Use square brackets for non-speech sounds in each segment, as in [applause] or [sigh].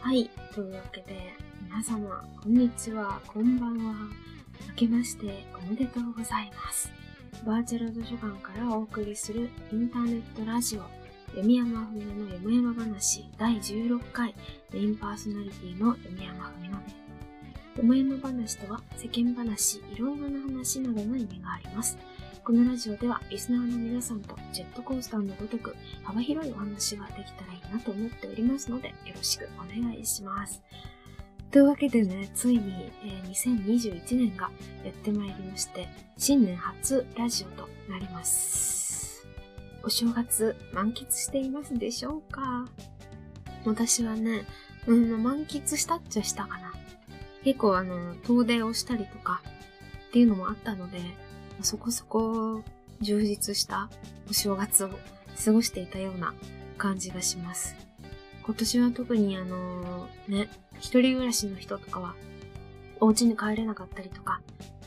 はい。というわけで、皆様、こんにちは、こんばんは。明けましておめでとうございます。バーチャル図書館からお送りするインターネットラジオ、読山文乃のよもやま話第16回メインパーソナリティの読山文乃です。よも話とは世間話、いろいろな話などの意味があります。このラジオではリスナーの皆さんとジェットコースターのごとく幅広いお話ができたらいいなと思っておりますのでよろしくお願いします。というわけでね、ついに、えー2021年がやってまいりまして、新年初ラジオとなります。お正月満喫していますでしょうか？私はね、うん、満喫したっちゃしたかな。結構あの、遠出をしたりとかっていうのもあったので、そこそこ充実したお正月を過ごしていたような感じがします。今年は特にあのね、一人暮らしの人とかは、お家に帰れなかったりとか、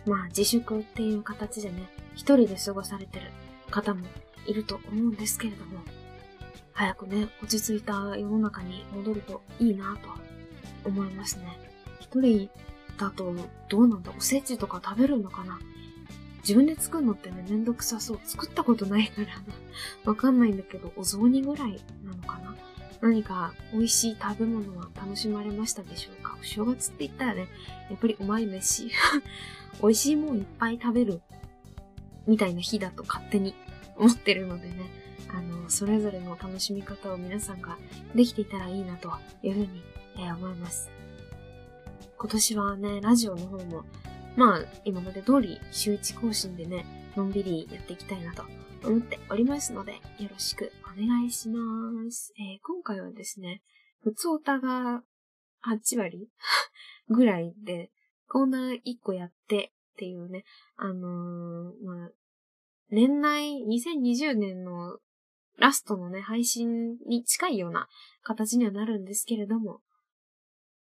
まあ自粛っていう形でね、一人で過ごされてる方もいると思うんですけれども、早くね、落ち着いた世の中に戻るといいなと思いますね。一人だとどうなんだおせちとか食べるのかな自分で作るのってね、めんどくさそう。作ったことないから。[laughs] わかんないんだけど、お雑煮ぐらいなのかな何か美味しい食べ物は楽しまれましたでしょうか？お正月って言ったらね、やっぱりうまい飯。[laughs] 美味しいもんいっぱい食べる。みたいな日だと勝手に思ってるのでね。あの、それぞれの楽しみ方を皆さんができていたらいいなというふうに、えー思います。今年はね、ラジオの方もまあ、今まで通り週一更新でね、のんびりやっていきたいなと思っておりますので、よろしくお願いします。えー今回はですね、普通おたが8割 [laughs] ぐらいで、コーナー1個やってっていうね、あのーまあ、年内2020年のラストのね、配信に近いような形にはなるんですけれども、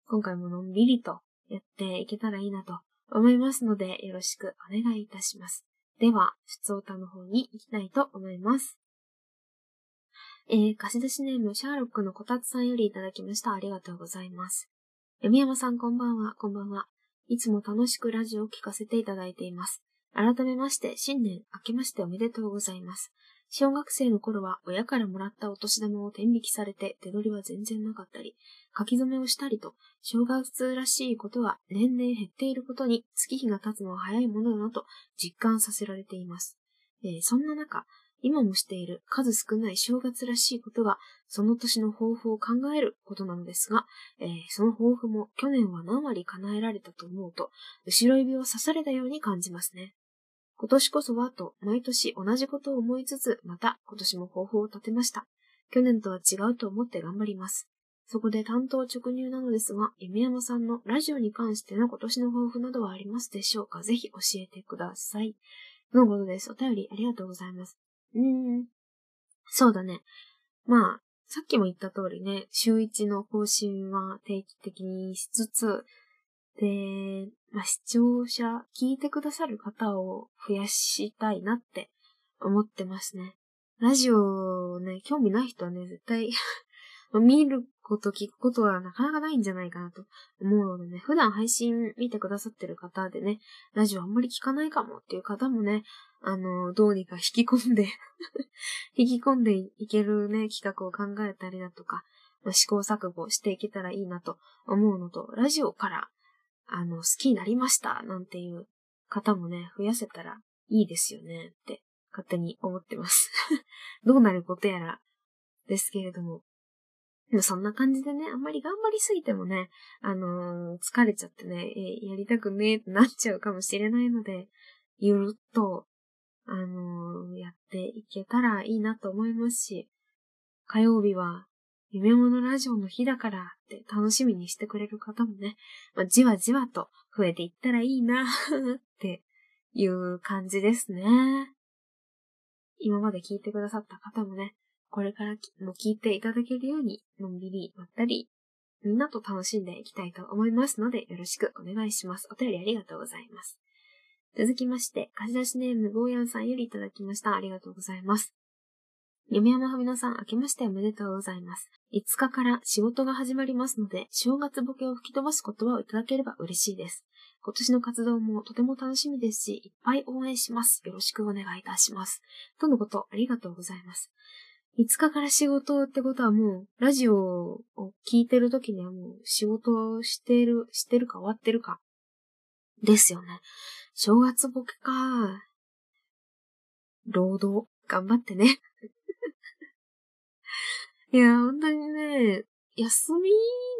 今回ものんびりとやっていけたらいいなと思いますので、よろしくお願いいたします。では、ふつおたの方に行きたいと思います。えー、貸し出しネーム、シャーロックのこたつさんよりいただきました。ありがとうございます。読山さんこんばんは、こんばんは。いつも楽しくラジオを聞かせていただいています。改めまして、新年明けましておめでとうございます。小学生の頃は親からもらったお年玉を天引きされて手取りは全然なかったり、書き初めをしたりと、正月らしいことは年々減っていることに月日が経つのは早いものだなと実感させられています。えーそんな中、今もしている数少ない正月らしいことが、その年の抱負を考えることなのですが、えーその抱負も去年は何割叶えられたと思うと、後ろ指を刺されたように感じますね。今年こそはと、毎年同じことを思いつつ、また今年も抱負を立てました。去年とは違うと思って頑張ります。そこで担当直入なのですが、夢山さんのラジオに関しての今年の抱負などはありますでしょうか？ぜひ教えてください。のことです。お便りありがとうございます。うーん。そうだね。まあ、さっきも言った通りね、週一の更新は定期的にしつつ、で、まあ、視聴者、聞いてくださる方を増やしたいなって思ってますね。ラジオね、興味ない人はね、絶対 [laughs] 見ること、聞くことはなかなかないんじゃないかなと思うのでね、普段配信見てくださってる方でね、ラジオあんまり聞かないかもっていう方もね、あの、どうにか引き込んで [laughs] 引き込んでいけるね、企画を考えたりだとか、試行錯誤していけたらいいなと思うのと、ラジオから、あの、好きになりましたなんていう方もね、増やせたらいいですよねって勝手に思ってます。[laughs] どうなることやらですけれども。でもそんな感じでね、あんまり頑張りすぎてもね、あのー疲れちゃってね、やりたくねえってなっちゃうかもしれないので、ゆるっと、あのーやっていけたらいいなと思いますし、火曜日は夢物ラジオの日だからって楽しみにしてくれる方もね、まあ、じわじわと増えていったらいいな [laughs] っていう感じですね。今まで聞いてくださった方もね、これからも聞いていただけるように、のんびり、まったり、みんなと楽しんでいきたいと思いますので、よろしくお願いします。お便りありがとうございます。続きまして、貸し出しネーム、ゴーヤンさんよりいただきました。ありがとうございます。夢山ふみのさん、明けましておめでとうございます。5日から仕事が始まりますので、正月ボケを吹き飛ばす言葉をいただければ嬉しいです。今年の活動もとても楽しみですし、いっぱい応援します。よろしくお願いいたします。とのこと、ありがとうございます。5日から仕事ってことはもう、ラジオを聞いてる時にはもう仕事をしてる、してるか終わってるか。ですよね。正月ボケか。労働、頑張ってね。いや、本当にね、休み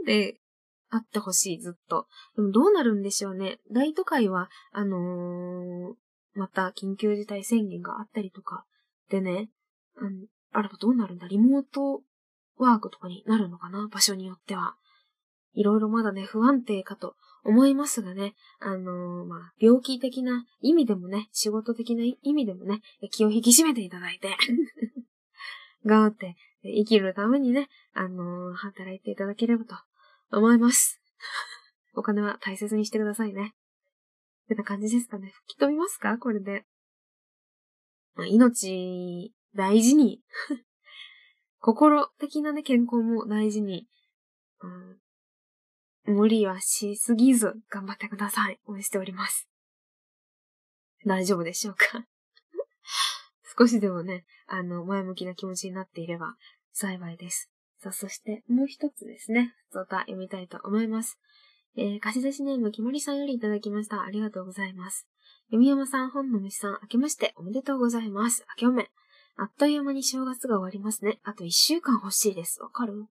であってほしい、ずっと。でもどうなるんでしょうね。大都会は、あのー、また緊急事態宣言があったりとか、でね、あのあればどうなるんだ？リモートワークとかになるのかな？場所によっては。いろいろまだね、不安定かと思いますがね、あのー、まあ、病気的な意味でもね、仕事的な意味でもね、気を引き締めていただいて、[laughs] 頑張って生きるためにね、あのー、働いていただければと思います。[laughs] お金は大切にしてくださいね。ってな感じですかね。吹き飛びますか？これで。ま、命、大事に。[laughs] 心的なね、健康も大事に。うん無理はしすぎず頑張ってください。応援しております。大丈夫でしょうか？少しでもね、あの、前向きな気持ちになっていれば幸いです。さあ、そしてもう一つですね、普通歌読みたいと思います。えー、貸し出しネームきまりさんよりいただきました。ありがとうございます。読山さん、本の虫さん、明けましておめでとうございます。明けおめ。あっという間に正月が終わりますね。あと一週間欲しいです。わかる？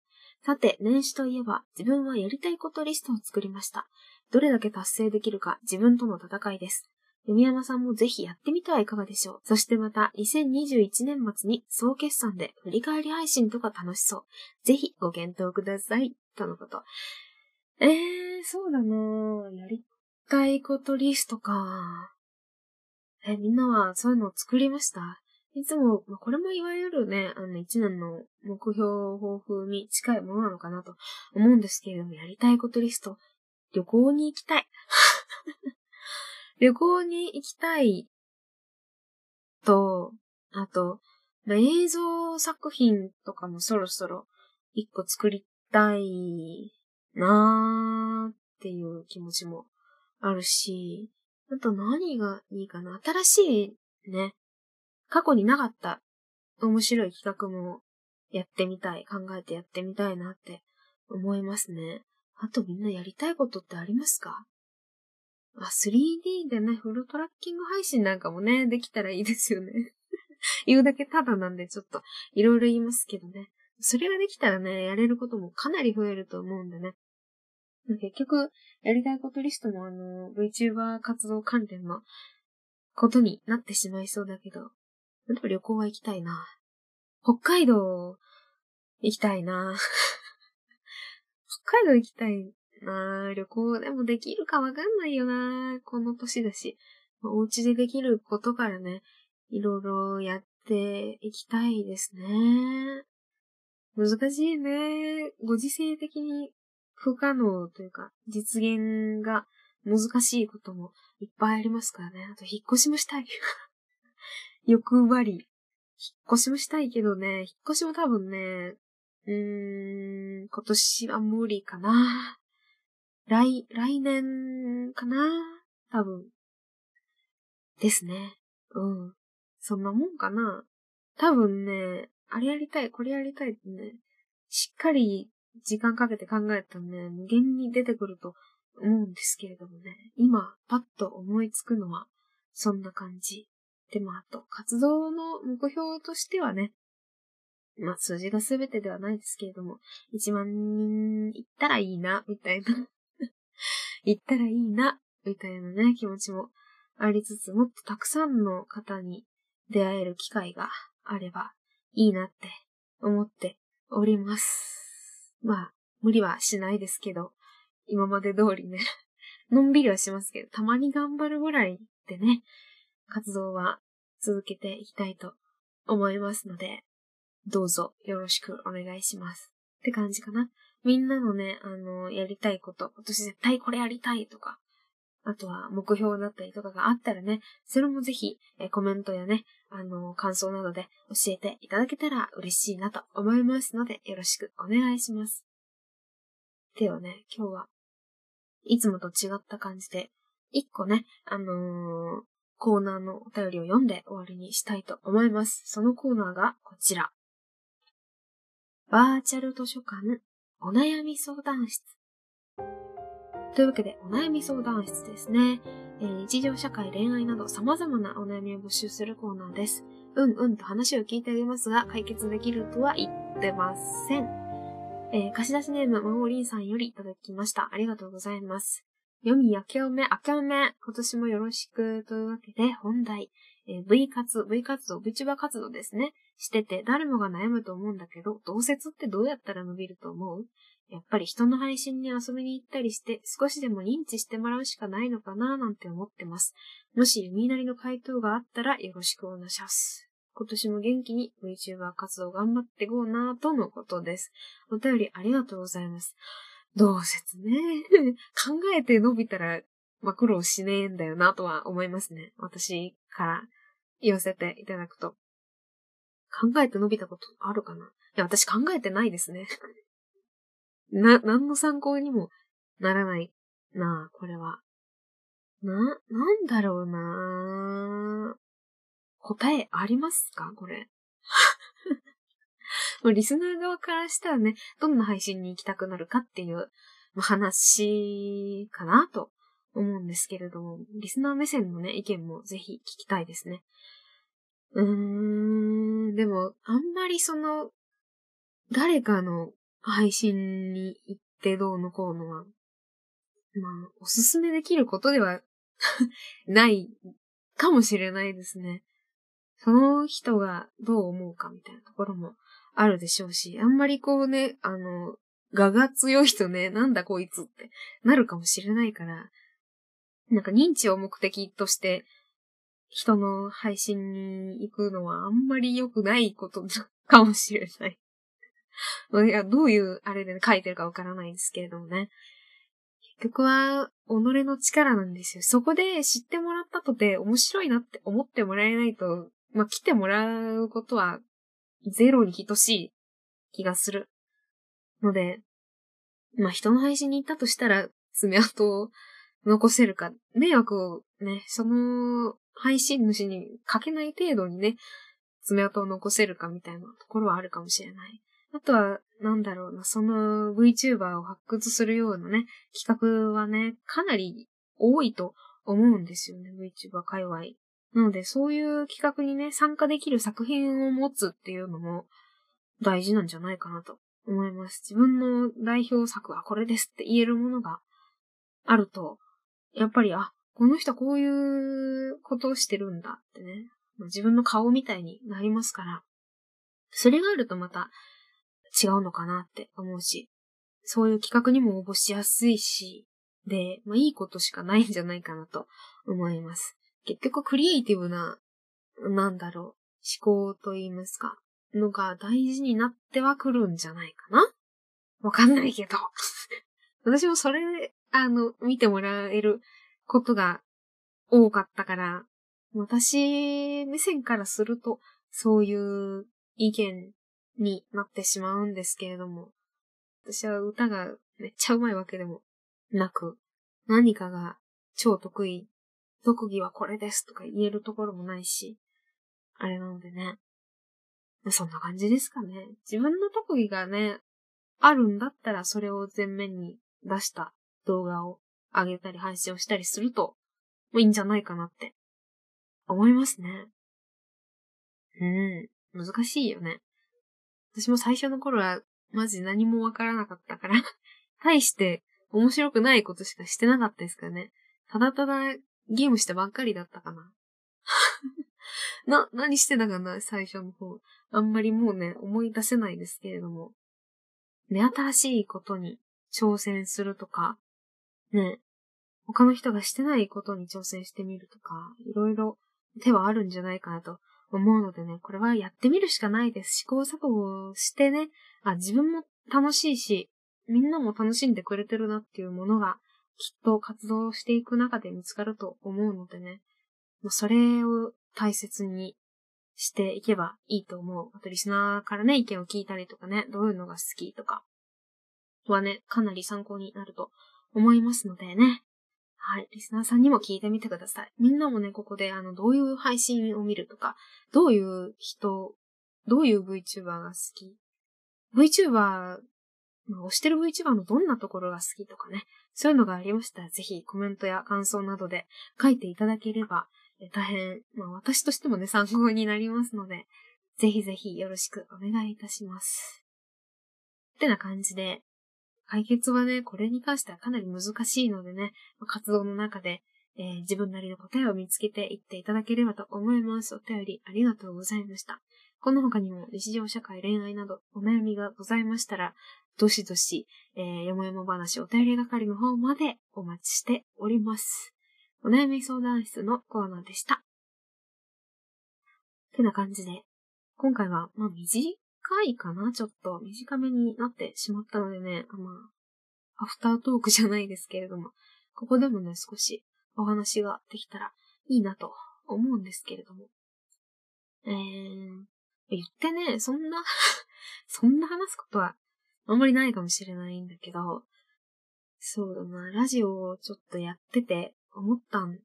さて、年始といえば、自分はやりたいことリストを作りました。どれだけ達成できるか自分との戦いです。読山さんもぜひやってみてはいかがでしょう。そしてまた、2021年末に総決算で振り返り配信とか楽しそう。ぜひご検討ください。とのこと。えー、そうだなやりたいことリストか。え、みんなはそういうのを作りました？いつも、これもいわゆるね、あの、一年の目標抱負に近いものなのかなと思うんですけれども、やりたいことリスト、旅行に行きたい。旅行に行きたいと、あと、まあ、映像作品とかもそろそろ一個作りたいなーっていう気持ちもあるし、あと何がいいかな新しいね、過去になかった面白い企画もやってみたい、考えてやってみたいなって思いますね。あとみんなやりたいことってありますか？あ、3D でね、フルトラッキング配信なんかもね、できたらいいですよね。[laughs] 言うだけただなんでちょっといろいろ言いますけどね。それができたらね、やれることもかなり増えると思うんでね。結局、やりたいことリストもあの、VTuber 活動関連のことになってしまいそうだけど、でも旅行は行きたいな。北海道行きたいな。[laughs] 北海道行きたいな。旅行でもできるかわかんないよな。この年だし。お家でできることからね、いろいろやっていきたいですね。難しいね。ご時世的に不可能というか、実現が難しいこともいっぱいありますからね。あと、引っ越しもしたい。[laughs] 欲張り。引っ越しもしたいけどね、引っ越しも多分ね、うーん、今年は無理かな。来、来年かな？多分。ですね。うん。そんなもんかな？多分ね、あれやりたい、これやりたいってね、しっかり時間かけて考えたらね、無限に出てくると思うんですけれどもね、今、パッと思いつくのは、そんな感じ。でも、あと、活動の目標としてはね、まあ、数字が全てではないですけれども、1万人行ったらいいな、みたいな。[laughs] 行ったらいいな、みたいなね、気持ちもありつつ、もっとたくさんの方に出会える機会があればいいなって思っております。まあ、無理はしないですけど、今まで通りね、[laughs] のんびりはしますけど、たまに頑張るぐらいでね、活動は続けていきたいと思いますので、どうぞよろしくお願いします。って感じかな。みんなのね、あの、やりたいこと、今年絶対これやりたいとか、あとは目標だったりとかがあったらね、それもぜひ、えコメントやね、あの、感想などで教えていただけたら嬉しいなと思いますので、よろしくお願いします。ではね、今日はいつもと違った感じで、一個ね、あのー、コーナーのお便りを読んで終わりにしたいと思います。そのコーナーがこちら。バーチャル図書館お悩み相談室。というわけで、お悩み相談室ですね。えー、日常社会、恋愛など様々なお悩みを募集するコーナーです。うんうんと話を聞いてあげますが、解決できるとは言ってません。えー、貸し出しネーム、まごりんさんよりいただきました。ありがとうございます。読み明けおめ、明けおめ、今年もよろしくというわけで、本題、えー、V 活、V 活動、VTuber 活動ですね。してて、誰もが悩むと思うんだけど、同説ってどうやったら伸びると思う？やっぱり人の配信に遊びに行ったりして、少しでも認知してもらうしかないのかななんて思ってます。もし、みなりの回答があったらよろしくお願いします。今年も元気に VTuber 活動頑張ってこうなとのことです。お便りありがとうございます。どう説ね。[laughs] 考えて伸びたら、ま、苦労しねえんだよなとは思いますね。私から言わせていただくと。考えて伸びたことあるかな？いや、私考えてないですね。[laughs] な、何の参考にもならないなあこれは。な、なんだろうな答えありますか？これ。[laughs] リスナー側からしたらね、どんな配信に行きたくなるかっていう、話かなと思うんですけれども、リスナー目線のね、意見もぜひ聞きたいですね。うーん、でも、あんまりその、誰かの配信に行ってどうのこうのは、まあ、おすすめできることでは [laughs] ないかもしれないですね。その人がどう思うかみたいなところもあるでしょうし、あんまりこうね、あの、我が強い人ね、なんだこいつってなるかもしれないから、なんか認知を目的として人の配信に行くのはあんまり良くないことかもしれない。いや、どういうあれで書いてるかわからないですけれどもね。結局は、己の力なんですよ。そこで知ってもらったとて面白いなって思ってもらえないと、まあ、来てもらうことはゼロに等しい気がする。ので、まあ、人の配信に行ったとしたら、爪痕を残せるか、迷惑をね、その配信主にかけない程度にね、爪痕を残せるかみたいなところはあるかもしれない。あとは、なんだろうな、その VTuber を発掘するようなね、企画はね、かなり多いと思うんですよね、VTuber 界隈。なので、そういう企画にね、参加できる作品を持つっていうのも大事なんじゃないかなと思います。自分の代表作はこれですって言えるものがあると、やっぱり、あ、この人こういうことをしてるんだってね、自分の顔みたいになりますから、それがあるとまた違うのかなって思うし、そういう企画にも応募しやすいし、で、まあいいことしかないんじゃないかなと思います。結局クリエイティブな、なんだろう、思考と言いますか、のが大事になってはくるんじゃないかな。わかんないけど。[laughs] 私もそれ、あの、見てもらえることが多かったから、私目線からすると、そういう意見になってしまうんですけれども、私は歌がめっちゃ上手いわけでもなく、何かが超得意、特技はこれですとか言えるところもないし、あれなのでね。そんな感じですかね。自分の特技がね、あるんだったらそれを前面に出した動画を上げたり配信をしたりすると、もういいんじゃないかなって思いますね。うん。難しいよね。私も最初の頃は、マジ何もわからなかったから [laughs] 対して面白くないことしかしてなかったですからね。ただただゲームしてばっかりだったかな。[laughs] な、何してたかな最初の方。あんまりもうね、思い出せないですけれども。ね、新しいことに挑戦するとか、ね、他の人がしてないことに挑戦してみるとか、いろいろ手はあるんじゃないかなと思うのでね、これはやってみるしかないです。試行錯誤してね、あ、自分も楽しいし、みんなも楽しんでくれてるなっていうものがきっと活動していく中で見つかると思うのでね、もうそれを大切にしていけばいいと思う。あとリスナーからね、意見を聞いたりとかね、どういうのが好きとかはね、かなり参考になると思いますのでね。はい。リスナーさんにも聞いてみてください。みんなもね、ここで、あの、どういう配信を見るとか、どういう人、どういう VTuber が好き ?VTuber、推してる VTuber のどんなところが好きとかね、そういうのがありましたら、ぜひコメントや感想などで書いていただければ、え大変、まあ私としてもね、参考になりますので、ぜひぜひよろしくお願いいたします。ってな感じで、解決はね、これに関してはかなり難しいのでね、活動の中で、えー、自分なりの答えを見つけていっていただければと思います。お便りありがとうございました。この他にも日常社会、恋愛などお悩みがございましたら、どしどし、えー、よもやも話お便り係の方までお待ちしております。お悩み相談室のコーナーでした。てな感じで、今回は、まあ、短いかな？ちょっと。短めになってしまったのでね、まあ、アフタートークじゃないですけれども、ここでもね、少しお話ができたらいいなと思うんですけれども。えー、言ってね、そんな [laughs] そんな話すことはあんまりないかもしれないんだけど、そうだな、ラジオをちょっとやってて思ったん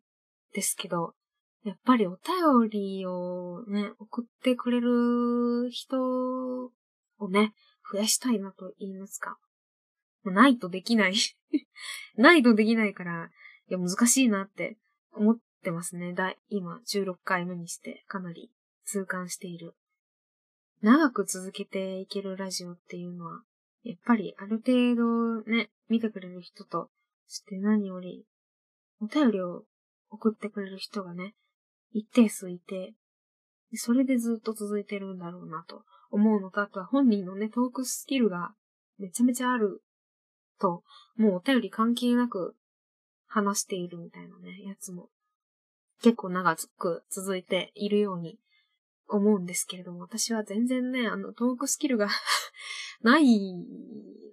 ですけど、やっぱりお便りをね、送ってくれる人をね、増やしたいなと言いますか。ないとできない [laughs] ないとできないから、いや、難しいなって思ってますね。だ今、16回目にしてかなり痛感している。長く続けていけるラジオっていうのは、やっぱりある程度ね、見てくれる人と、そして何より、お便りを送ってくれる人がね、一定数いて、それでずっと続いてるんだろうなと思うのと、あとは本人のね、トークスキルがめちゃめちゃあると、もうお便り関係なく話しているみたいなね、やつも結構長く続いているように思うんですけれども、私は全然ね、あの、トークスキルが [laughs] ない、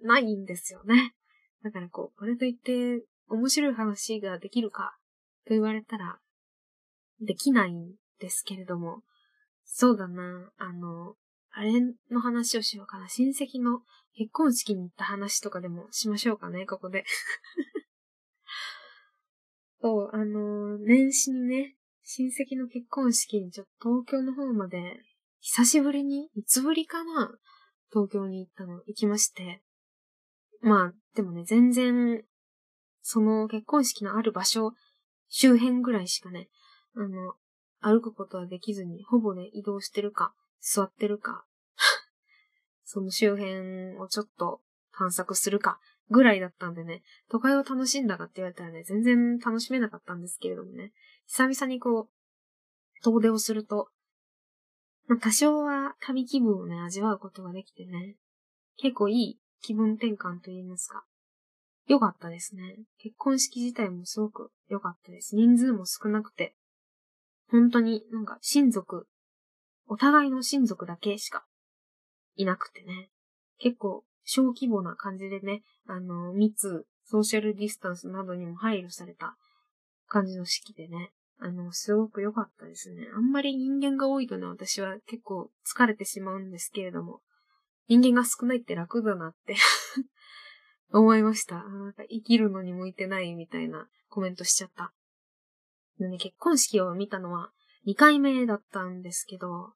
ないんですよね。だからこう、これといって面白い話ができるかと言われたら、できないんですけれども、そうだな、あの、あれの話をしようかな。親戚の結婚式に行った話とかでもしましょうかね、ここで。[laughs] そう、あの、年始にね、親戚の結婚式にちょっと東京の方まで、久しぶりに、いつぶりかな東京に行ったの、行きまして。まあ、でもね、全然、その結婚式のある場所、周辺ぐらいしかね、あの、歩くことはできずに、ほぼね、移動してるか、座ってるか、[laughs] その周辺をちょっと探索するか、ぐらいだったんでね、都会を楽しんだかって言われたらね、全然楽しめなかったんですけれどもね、久々にこう、遠出をすると、まあ、多少は旅気分をね、味わうことができてね、結構いい気分転換と言いますか、良かったですね。結婚式自体もすごく良かったです。人数も少なくて、本当になんか親族、お互いの親族だけしかいなくてね。結構小規模な感じでね、あの、密、ソーシャルディスタンスなどにも配慮された感じの式でね、あの、すごく良かったですね。あんまり人間が多いとね、私は結構疲れてしまうんですけれども、人間が少ないって楽だなって [laughs] 思いました。なんか生きるのに向いてないみたいなコメントしちゃった。ね、結婚式を見たのは2回目だったんですけど、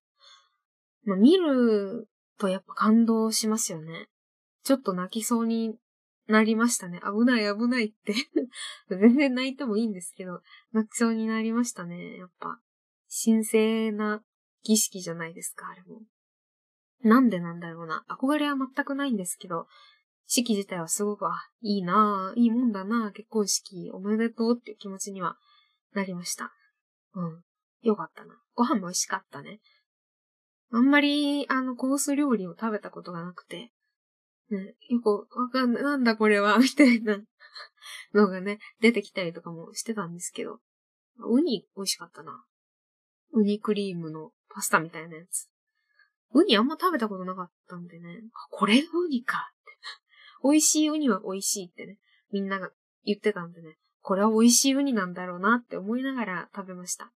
まあ、見るとやっぱ感動しますよね。ちょっと泣きそうになりましたね。危ない危ないって [laughs] 全然泣いてもいいんですけど、泣きそうになりましたね。やっぱ、神聖な儀式じゃないですか、あれも。なんでなんだろうな。憧れは全くないんですけど、式自体はすごく、あ、いいなぁ、いいもんだなぁ、結婚式おめでとうっていう気持ちにはなりました。うん。よかったな。ご飯も美味しかったね。あんまり、あの、コース料理を食べたことがなくて、ね、よくわかんない、なんだこれは、[laughs] みたいなのがね、出てきたりとかもしてたんですけど、ウニ美味しかったな。ウニクリームのパスタみたいなやつ。ウニあんま食べたことなかったんでね、これウニかって。美味しいウニは美味しいってね、みんなが言ってたんでね、これは美味しいウニなんだろうなって思いながら食べました。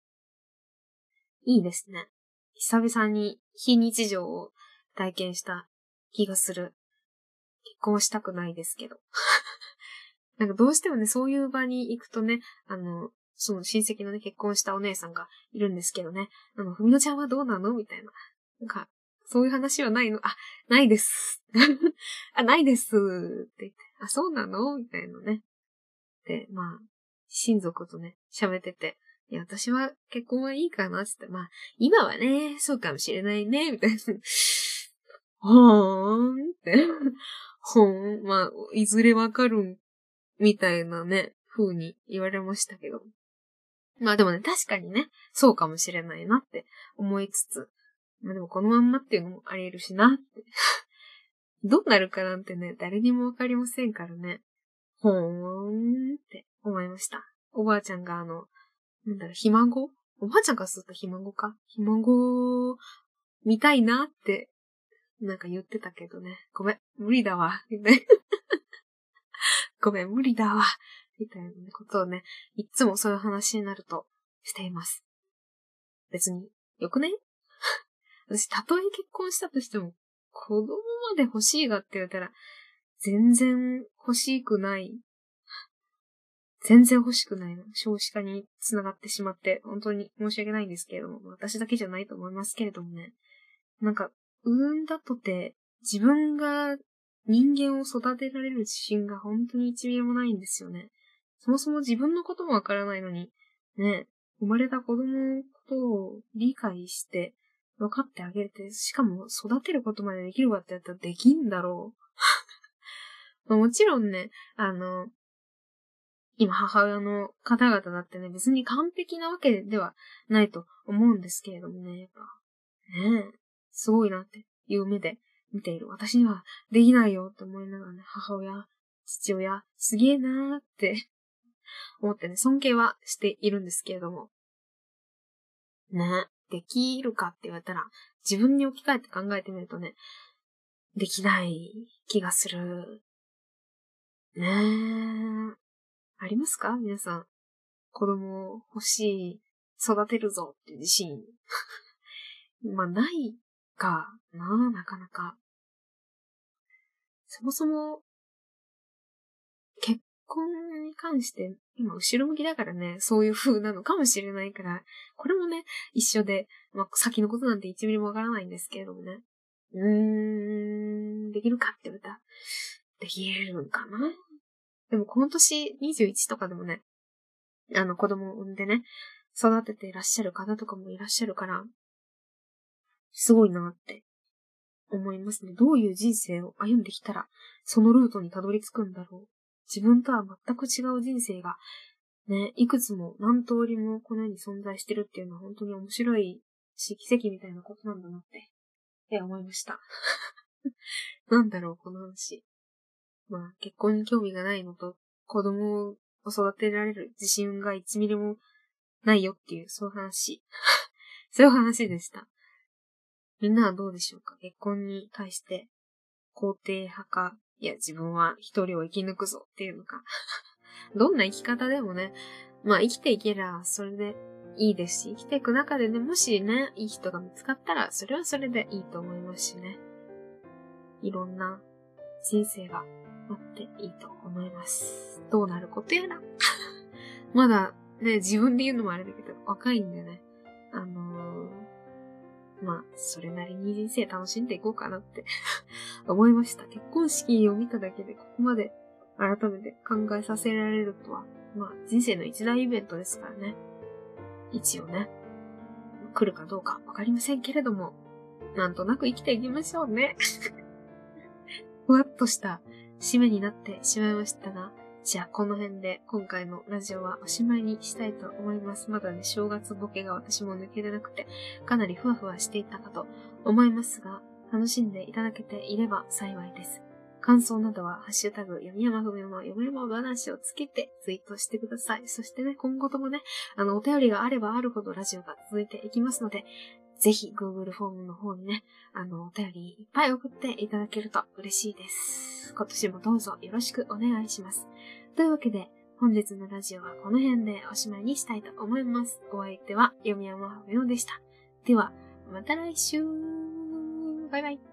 いいですね。久々に非日常を体験した気がする。結婚したくないですけど。[laughs] なんかどうしてもね、そういう場に行くとね、あの、その親戚のね、結婚したお姉さんがいるんですけどね、あの、ふみのちゃんはどうなの？みたいな。なんか、そういう話はないの？あ、ないです。[laughs] あ、ないです。って言って、あ、そうなの？みたいなね。で、まあ、親族とね、喋ってて、いや、私は結婚はいいかなってって、まあ、今はね、そうかもしれないね、みたいな。[laughs] ほーんって。ほーん、まあ、いずれわかる、みたいなね、風に言われましたけど。まあでもね、確かにね、そうかもしれないなって思いつつ、まあでもこのまんまっていうのもあり得るしなって。[laughs] どうなるかなんてね、誰にもわかりませんからね。ほーんって思いました。おばあちゃんがあの、なんだろう、ひ孫？おばあちゃんからするとひ孫か？ひ孫、見たいなって、なんか言ってたけどね。ごめん、無理だわ。[laughs] ごめん、無理だわ。みたいなことをね、いつもそういう話になるとしています。別に、よくね？[laughs] 私、たとえ結婚したとしても、子供まで欲しいがって言ったら、全然欲しくない。全然欲しくないの。少子化につながってしまって、本当に申し訳ないんですけれども、私だけじゃないと思いますけれどもね。なんか、産んだとて、自分が人間を育てられる自信が本当に一ミリもないんですよね。そもそも自分のこともわからないのに、ね、生まれた子供のことを理解して、分かってあげて、しかも育てることまでできるかってやったらできんだろう。もちろんね、あの、今母親の方々だってね、別に完璧なわけではないと思うんですけれどもね、やっぱ、ねえ、すごいなっていう目で見ている。私にはできないよって思いながらね、母親、父親、すげえなーって [laughs] 思ってね、尊敬はしているんですけれども。ねできるかって言われたら、自分に置き換えて考えてみるとね、できない気がする。ねえ。ありますか？皆さん。子供欲しい、育てるぞっていう自信。[laughs] まあ、ないかななかなか。そもそも、結婚に関して今後ろ向きだからね、そういう風なのかもしれないから、これもね、一緒で、まあ、先のことなんて1ミリもわからないんですけれどもね。うーん、できるかって言われた、できるのかな？でも、この年21とかでもね、あの、子供を産んでね、育てていらっしゃる方とかもいらっしゃるから、すごいなって思いますね。どういう人生を歩んできたら、そのルートにたどり着くんだろう？自分とは全く違う人生が、ね、いくつも何通りもこの世に存在してるっていうのは本当に面白いし、奇跡みたいなことなんだなって、え、思いました。[laughs] なんだろう、この話。まあ、結婚に興味がないのと、子供を育てられる自信が1ミリもないよっていう、そういう話。[laughs] そういう話でした。みんなはどうでしょうか？結婚に対して肯定派か？いや、自分は一人を生き抜くぞっていうのか [laughs] どんな生き方でもね、まあ生きていけりゃそれでいいですし、生きていく中でね、もしね、いい人が見つかったら、それはそれでいいと思いますしね。いろんな人生があっていいと思います。どうなることやら。[laughs] まだね、自分で言うのもあれだけど、若いんでね、あのーまあ、それなりに人生楽しんでいこうかなって [laughs] 思いました。結婚式を見ただけでここまで改めて考えさせられるとは、まあ、人生の一大イベントですからね。一応ね、来るかどうかわかりませんけれども、なんとなく生きていきましょうね。[laughs] ふわっとした締めになってしまいましたが、じゃあこの辺で今回のラジオはおしまいにしたいと思います。まだね、正月ボケが私も抜けれなくて、かなりふわふわしていたかと思いますが、楽しんでいただけていれば幸いです。感想などは、ハッシュタグ、読み山ふみの読み山話をつけてツイートしてください。そしてね、今後ともね、あの、お便りがあればあるほどラジオが続いていきますので、ぜひ Google フォームの方にね、あの、お便りいっぱい送っていただけると嬉しいです。今年もどうぞよろしくお願いします。というわけで、本日のラジオはこの辺でおしまいにしたいと思います。お相手は、読山ふみおでした。では、また来週バイバイ